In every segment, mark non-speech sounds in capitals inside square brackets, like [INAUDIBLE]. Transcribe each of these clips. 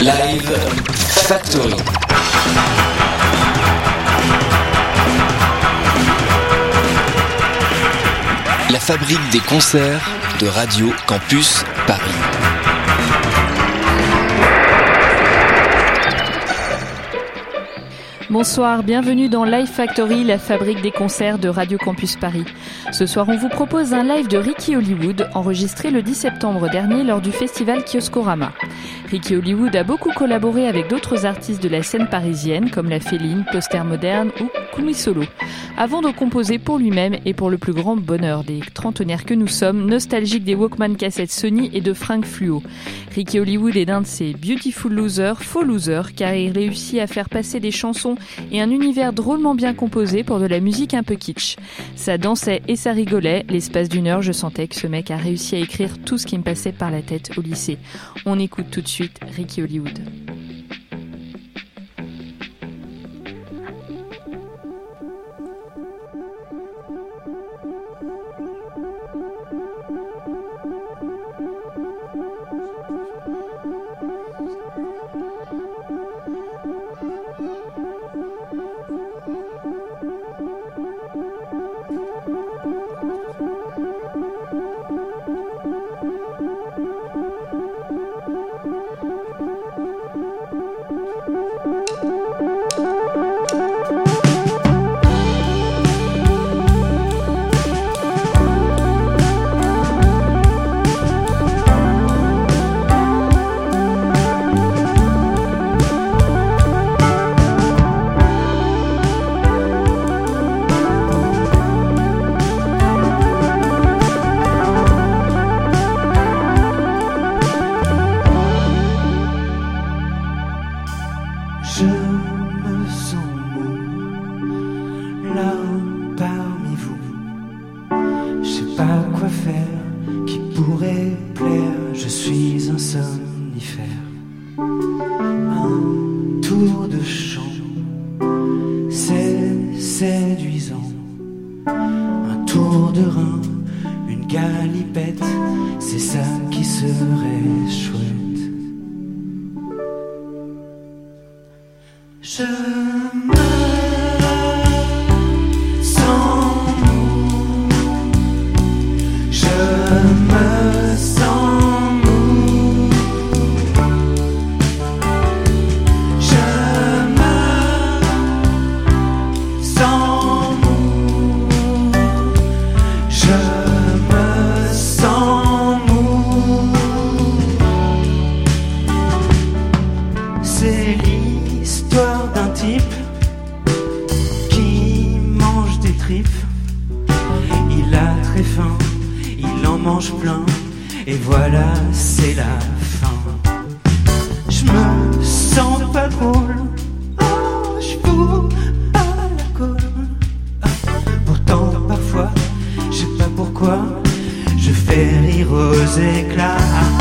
Live Factory. La fabrique des concerts de Radio Campus Paris. Bonsoir, bienvenue dans Live Factory, la fabrique des concerts de Radio Campus Paris. Ce soir, on vous propose un live de Ricky Hollywood, enregistré le 10 septembre dernier lors du festival Kioskorama. Ricky Hollywood a beaucoup collaboré avec d'autres artistes de la scène parisienne, comme La Féline, Poster Moderne ou Kumi Solo, avant de composer pour lui-même et pour le plus grand bonheur des trentenaires que nous sommes, nostalgiques des Walkman cassettes Sony et de Frank Fluo. Ricky Hollywood est d'un de ces beautiful losers, faux losers, car il réussit à faire passer des chansons et un univers drôlement bien composé pour de la musique un peu kitsch. Ça dansait et ça rigolait, l'espace d'une heure je sentais que ce mec a réussi à écrire tout ce qui me passait par la tête au lycée. On écoute tout de suite Ricky Hollywood. secret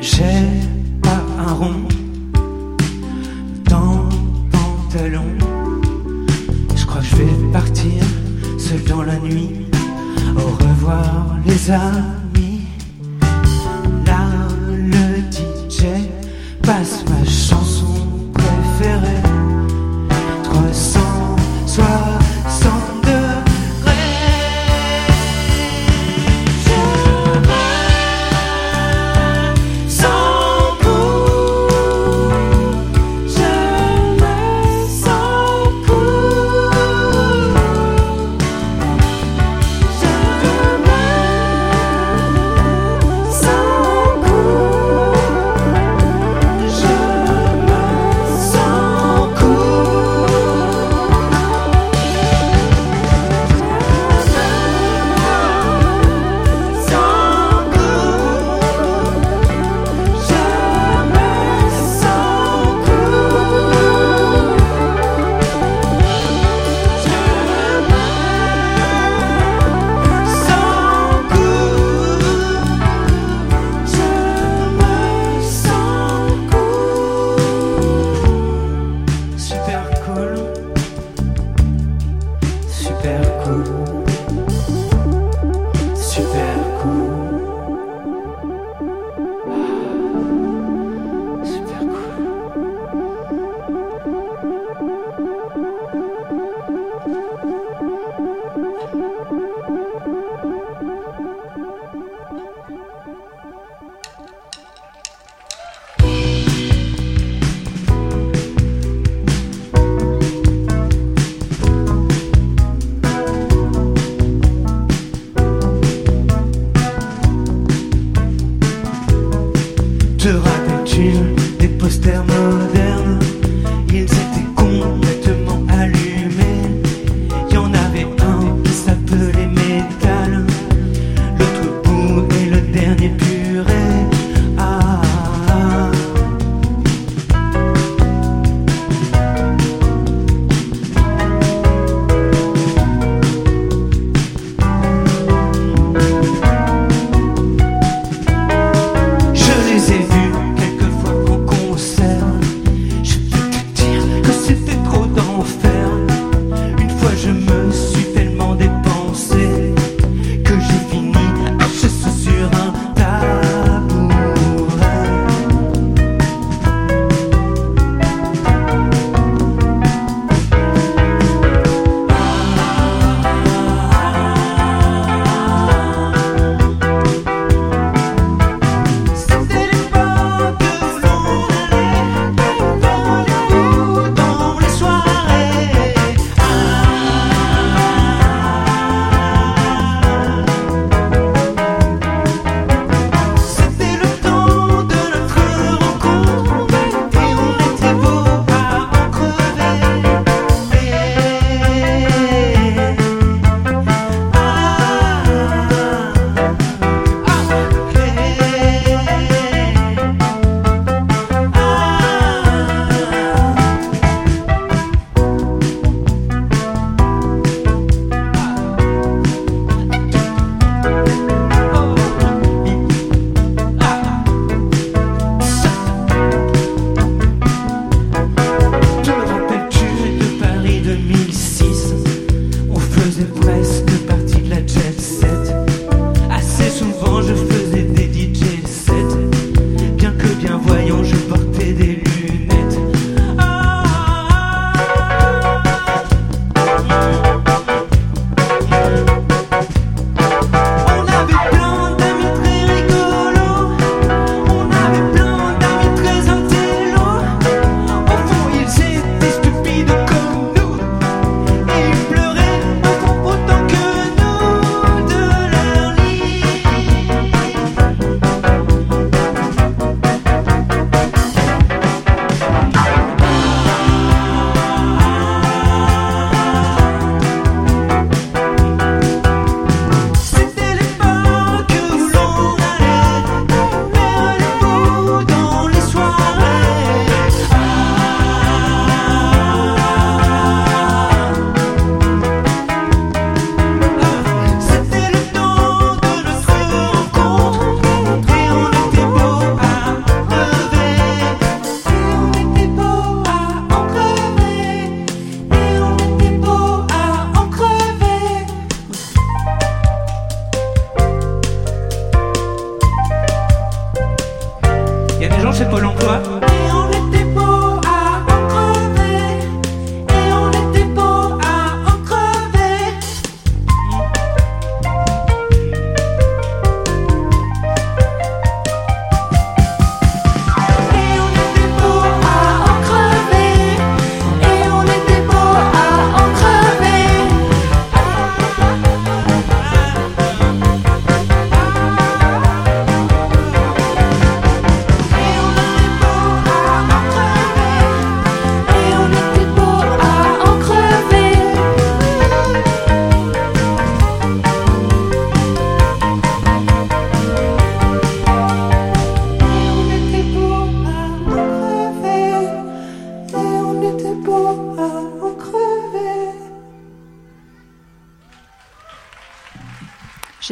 J'ai pas un rond dans pantalon. Je crois que je vais partir seul dans la nuit. Au revoir les arbres.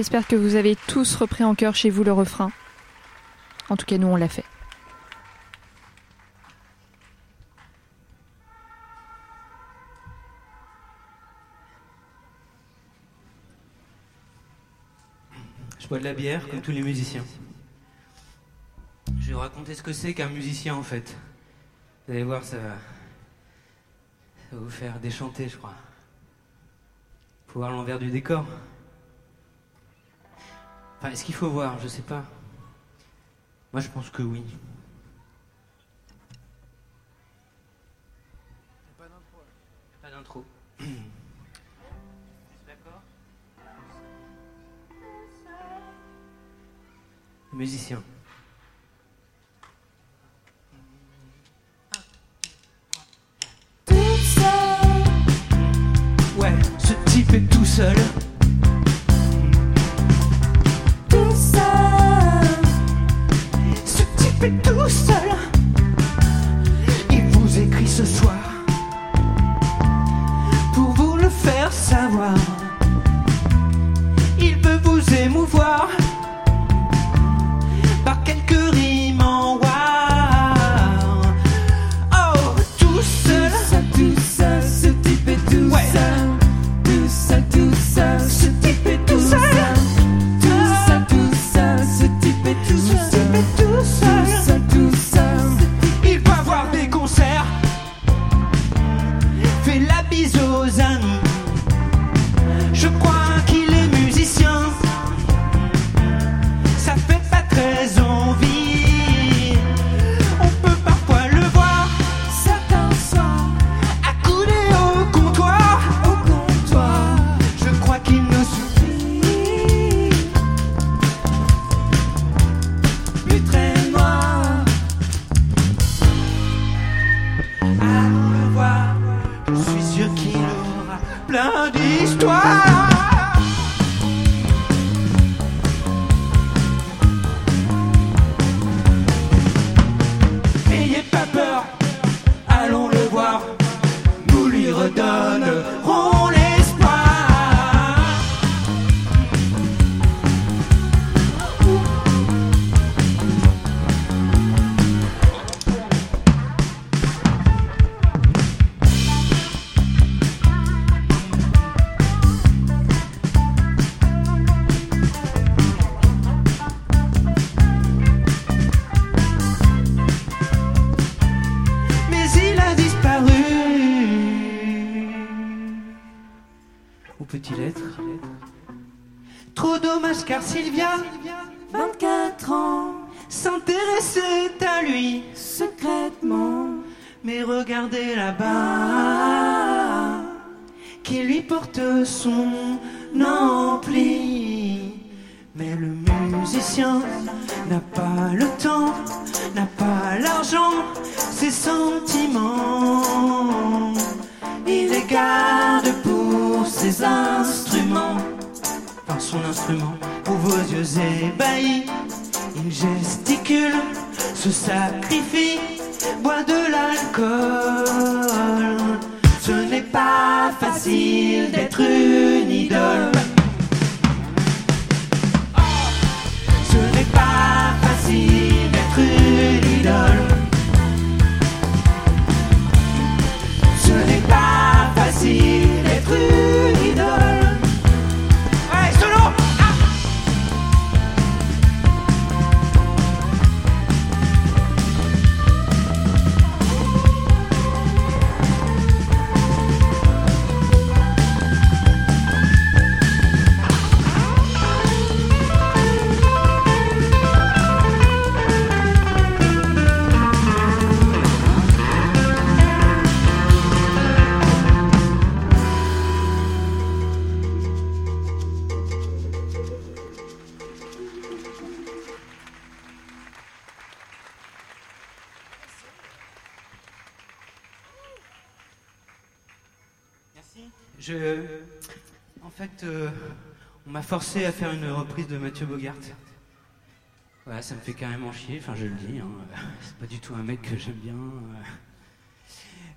J'espère que vous avez tous repris en chœur chez vous le refrain. En tout cas, nous, on l'a fait. Je bois de la bière comme tous les musiciens. Je vais vous raconter ce que c'est qu'un musicien en fait. Vous allez voir, ça va, ça va vous faire déchanter, je crois. Faut voir l'envers du décor. Enfin, est-ce qu'il faut voir? Je sais pas. Moi, je pense que oui. Pas d'intro. D'accord. Musicien. Ouais, ce type est tout seul. Forcé à faire une reprise de Mathieu Bogart. Ouais, ça me fait carrément chier, enfin je le dis, hein. [LAUGHS] c'est pas du tout un mec que j'aime bien.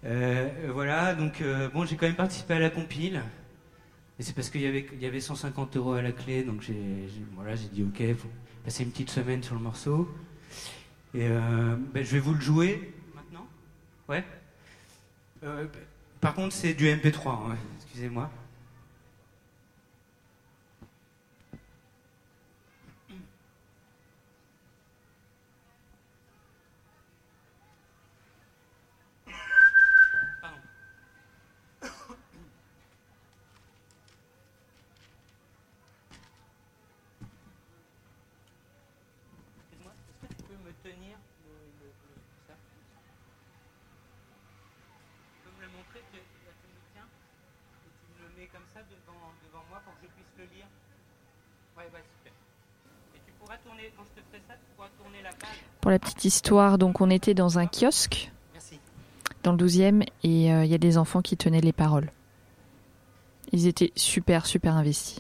Euh, voilà, donc euh, bon, j'ai quand même participé à la compile. Et c'est parce qu'il y avait, il y avait 150 euros à la clé, donc j'ai, voilà, j'ai dit ok, faut passer une petite semaine sur le morceau. Et euh, ben, je vais vous le jouer maintenant? Ouais. Euh, par contre, c'est du MP3, hein, excusez-moi. Pardon. Excuse-moi, est-ce que tu peux me tenir le, le- le- ça Tu peux me le montrer tu, là, tu me le tiens et tu me le mets comme ça devant, devant moi pour que je puisse le lire Ouais, bah super. Et tu pourras tourner, quand je te ferai ça, tu pourras tourner la page. Pour la petite histoire, donc on était dans un kiosque Merci. dans le 12e et euh, il y a des enfants qui tenaient les paroles. Ils étaient super, super investis.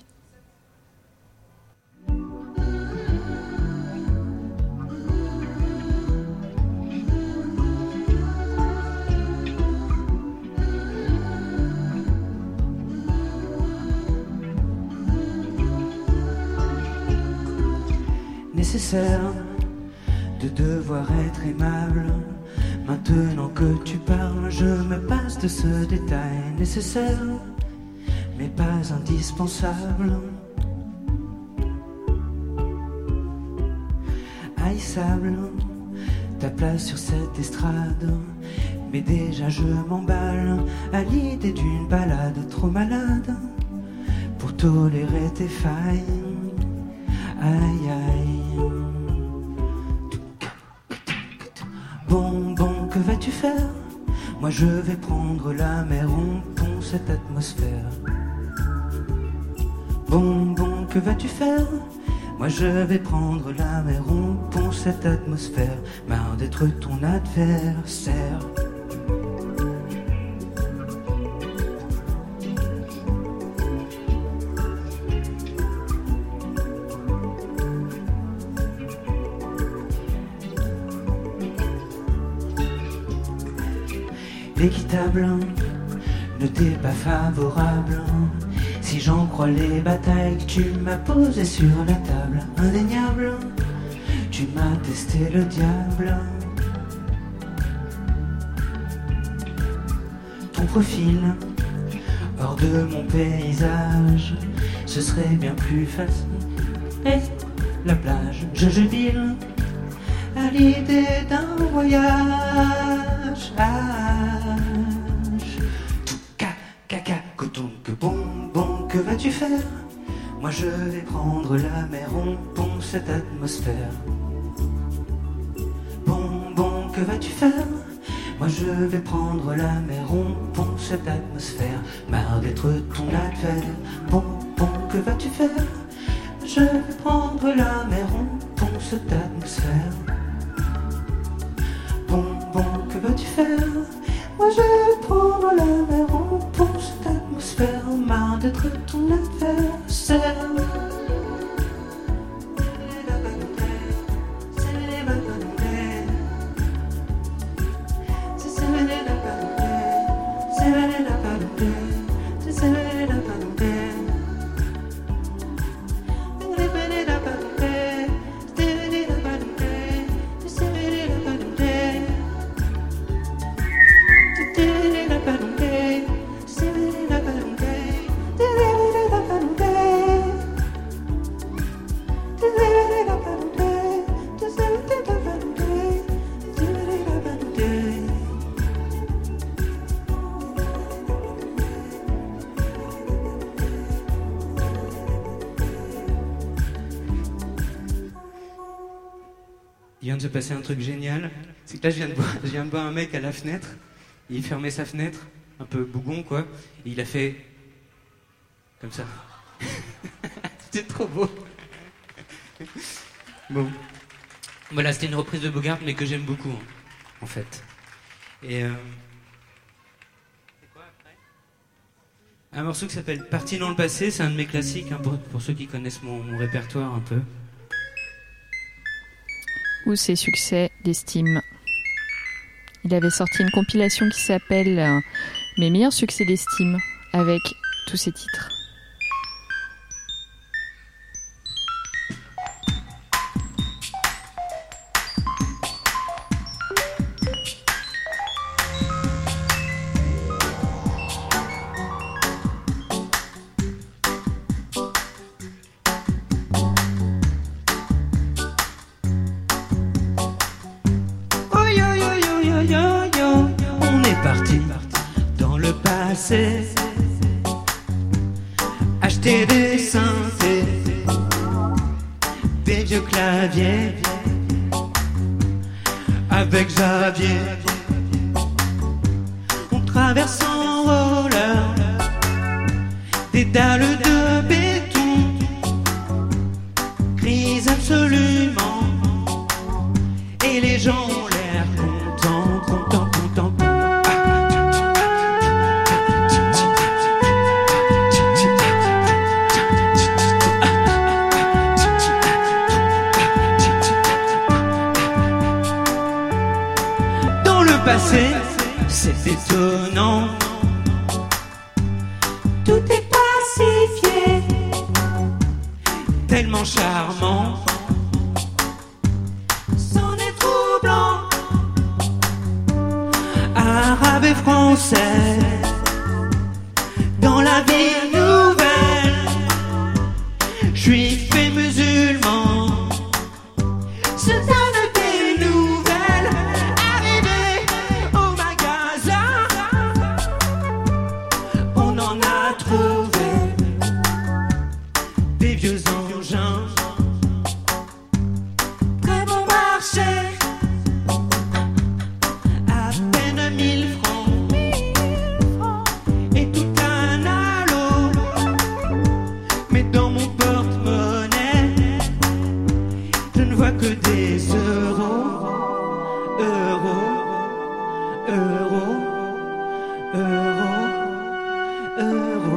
De devoir être aimable. Maintenant que tu parles, je me passe de ce détail nécessaire, mais pas indispensable. Haïssable, ta place sur cette estrade. Mais déjà je m'emballe à l'idée d'une balade trop malade pour tolérer tes failles. Aïe aïe. Moi je vais prendre la mer, rompons cette atmosphère. Bon, bon, que vas-tu faire? Moi je vais prendre la mer, rompons cette atmosphère. Marre d'être ton adversaire. L'équitable ne t'est pas favorable. Si j'en crois les batailles que tu m'as posées sur la table, indéniable, tu m'as testé le diable. Ton profil, hors de mon paysage, ce serait bien plus facile. Et la plage, je jubile à l'idée d'un voyage. Touka, caca, coton, que bon, que vas-tu faire? Moi je vais prendre la mer, rompons cette atmosphère. Bon, bon, que vas-tu faire? Moi je vais prendre la mer, rompons cette atmosphère. Marre d'être ton adversaire. Bon, bon, que vas-tu faire? Je vais prendre la mer, rompons cette atmosphère. Moi je prendre la mer, rompons cette atmosphère. Marre d'être ton adversaire. passé un truc génial. C'est que là, je viens, de boire, je viens de un mec à la fenêtre. Il fermait sa fenêtre, un peu bougon, quoi. Et il a fait. Comme ça. [LAUGHS] c'était trop beau. bon. Voilà, c'était une reprise de Bogart, mais que j'aime beaucoup, hein, en fait. Et. Euh... Quoi, après? Un morceau qui s'appelle Parti dans le passé, c'est un de mes classiques hein, pour, ceux qui connaissent mon répertoire un peu ou ses succès d'estime. Il avait sorti une compilation qui s'appelle euh, Mes meilleurs succès d'estime avec tous ses titres. T'es de santé, des vieux claviers, avec Xavier, on traverse en roller, des dalles euro, euro, euro.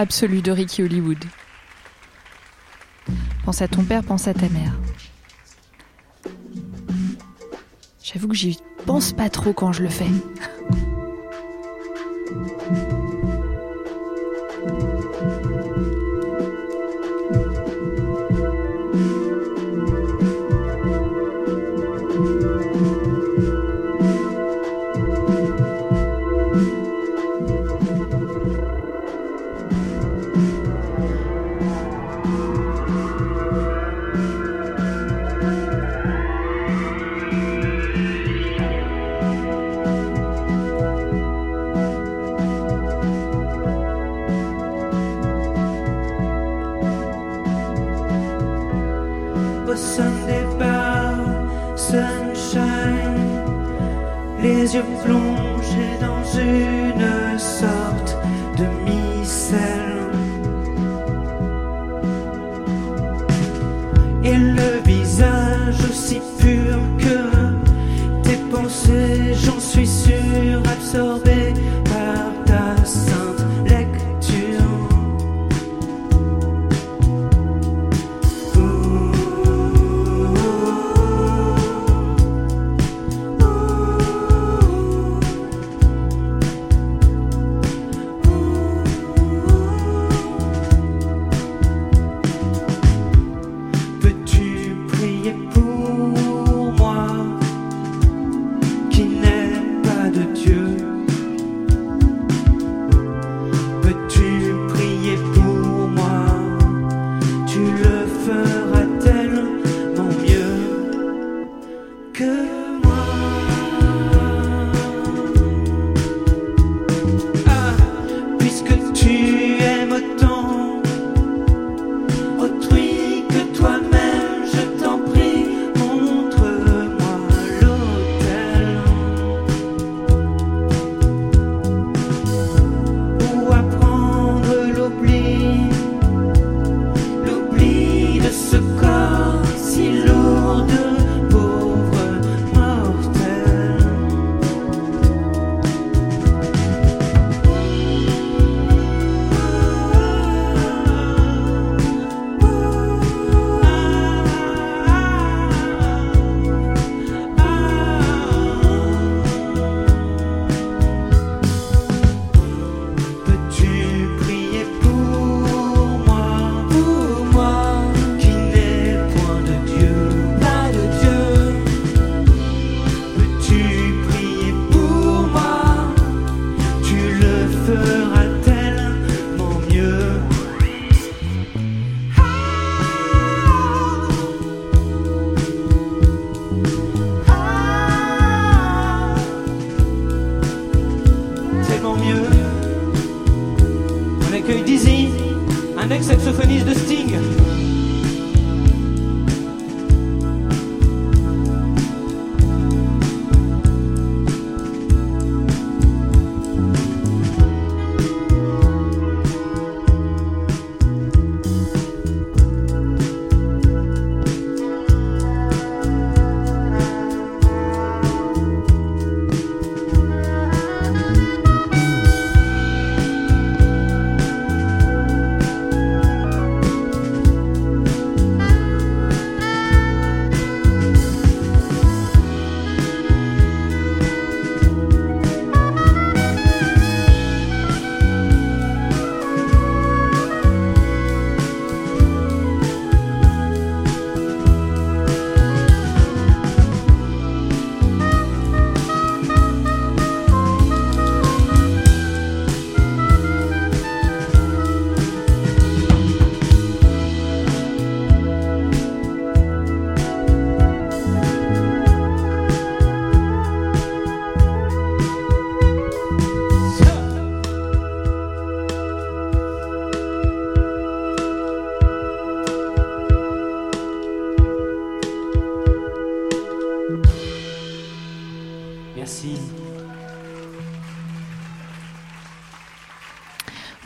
Le tube absolu de Ricky Hollywood. Pense à ton père, pense à ta mère. J'avoue que j'y pense pas trop quand je le fais.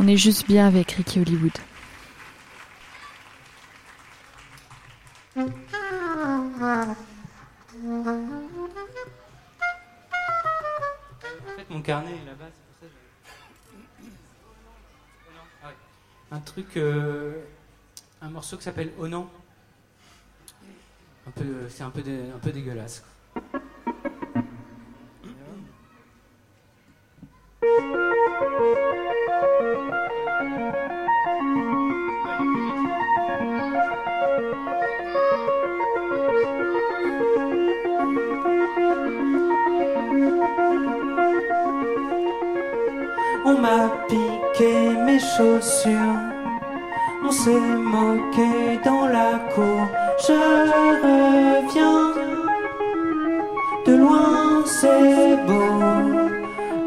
On est juste bien avec Ricky Hollywood. En fait, mon carnet est là-bas, c'est pour ça que oh. Un truc, euh, un morceau qui s'appelle Oh non. C'est un peu, un peu dégueulasse. On m'a piqué mes chaussures, on s'est moqué dans la cour. Je reviens de loin, c'est beau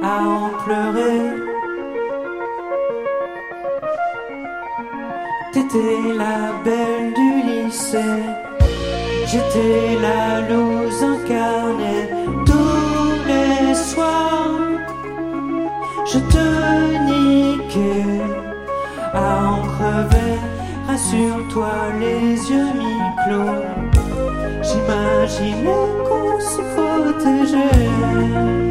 en pleurer. T'étais la belle du lycée, j'étais la loose incarnée. Tous les soirs, je te niquais à en crever. Rassure-toi, les yeux mi-clos, j'imaginais qu'on se protégeait.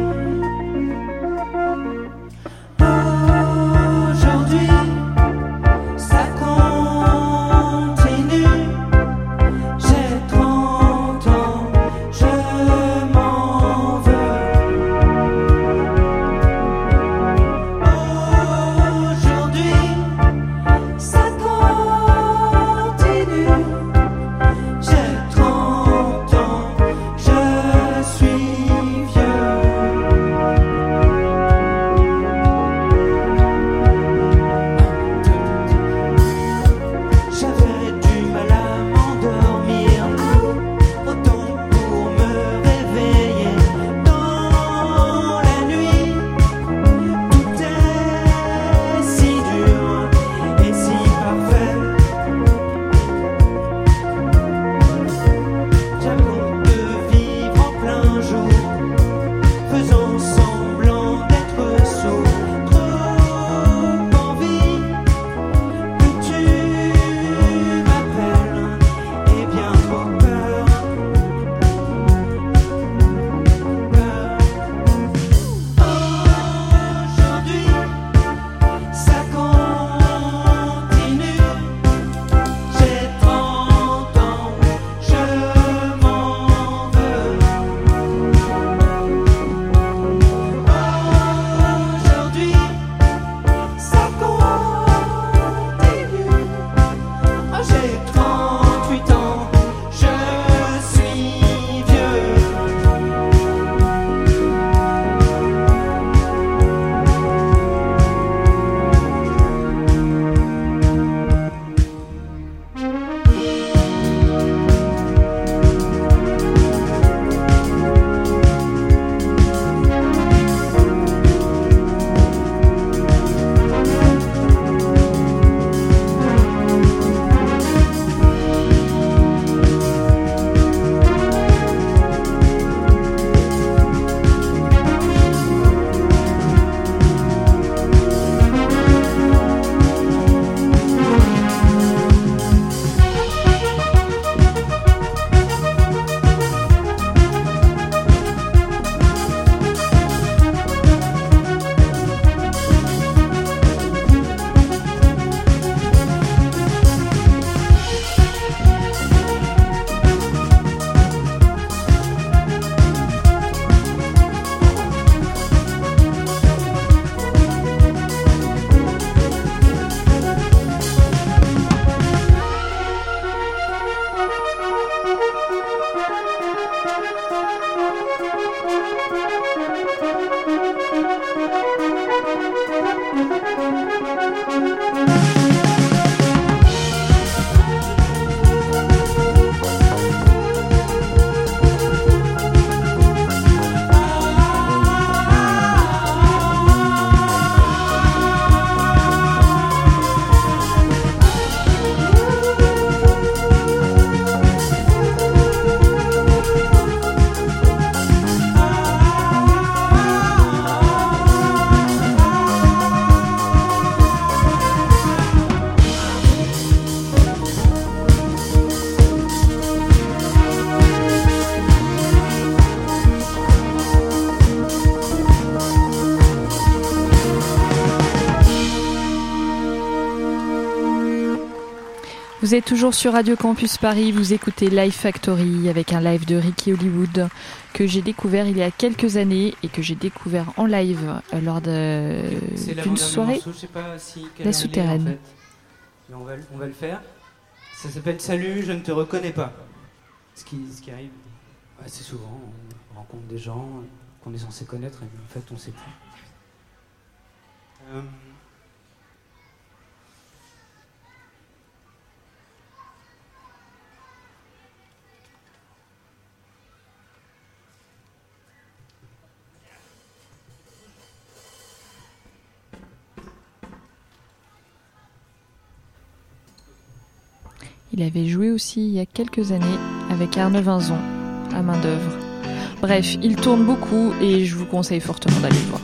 Toujours sur Radio Campus Paris, vous écoutez Live Factory avec un live de Ricky Hollywood que j'ai découvert il y a quelques années et que j'ai découvert en live euh, lors d'une soirée. morceau, je sais pas si quelle La souterraine. en fait. Mais on, va, le- on va le faire. Ça s'appelle Salut, je ne te reconnais pas. Ce qui, ce qui arrive assez souvent, on rencontre des gens qu'on est censé connaître et en fait on ne sait plus. Euh, Il avait joué aussi il y a quelques années avec Arne Vinzon à main d'œuvre. Bref, il tourne beaucoup et je vous conseille fortement d'aller le voir.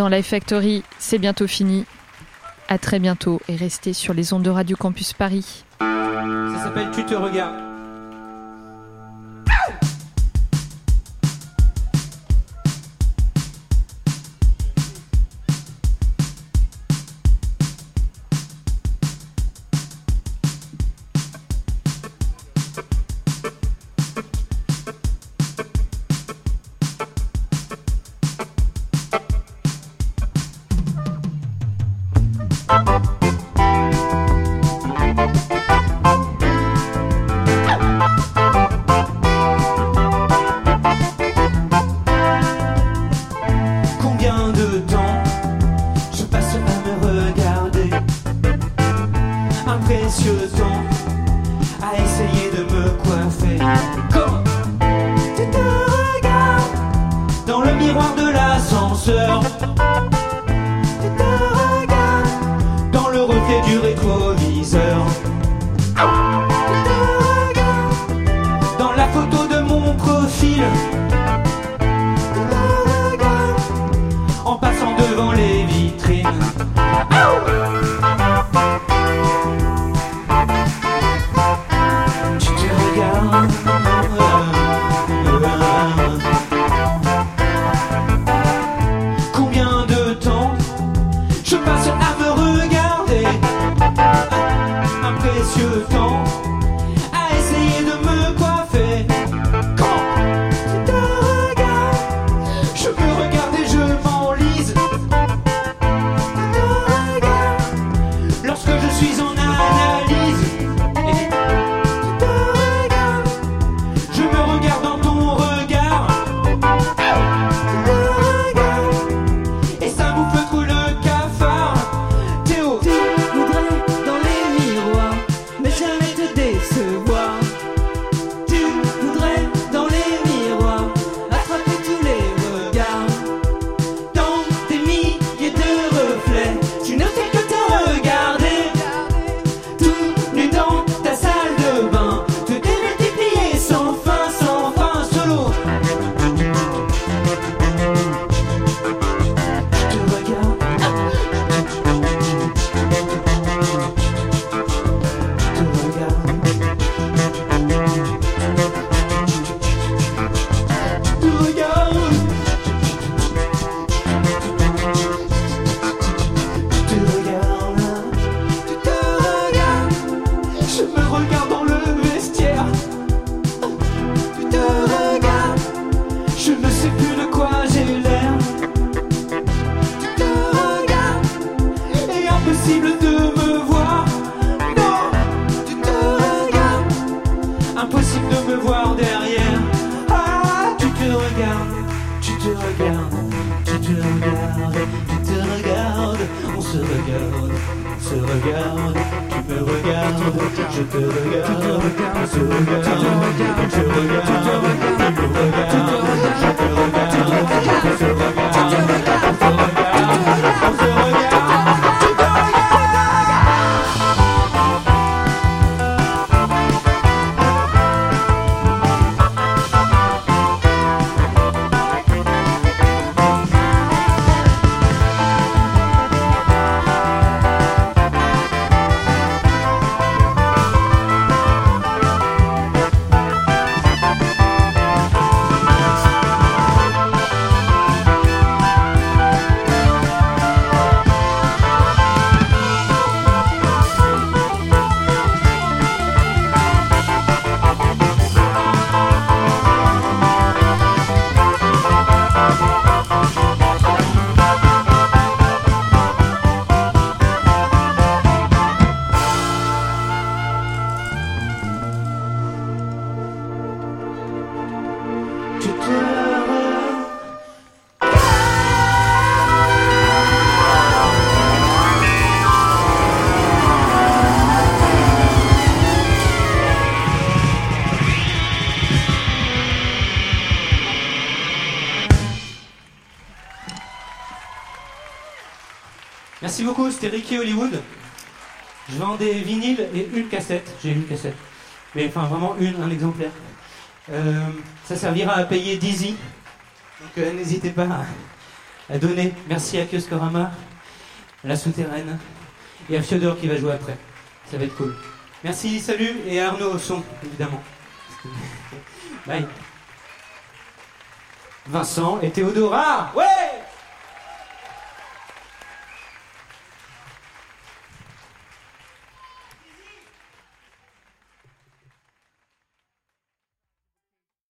Dans Life Factory, c'est bientôt fini. À très bientôt et restez sur les ondes de Radio Campus Paris. Ça s'appelle Tu te regardes. c'était Ricky Hollywood. Je vendais vinyle et une cassette. J'ai une cassette. Mais enfin, vraiment une, un exemplaire. Euh, ça servira à payer Dizzy. Donc euh, n'hésitez pas à, donner. Merci à Kioskorama, La Souterraine et à Fiodor qui va jouer après. Ça va être cool. Merci, salut et à Arnaud au son, évidemment. [LAUGHS] Bye. Vincent et Théodora. Ouais